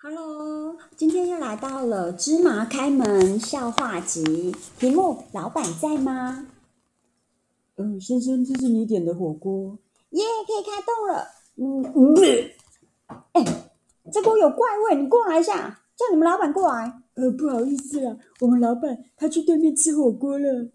Hello，今天又来到了芝麻开门笑话集，题目：老板在吗？嗯、先生，这是你点的火锅。耶，可以开动了。嗯嗯。哎，这锅有怪味，你过来一下，叫你们老板过来。呃，不好意思啦，我们老板他去对面吃火锅了。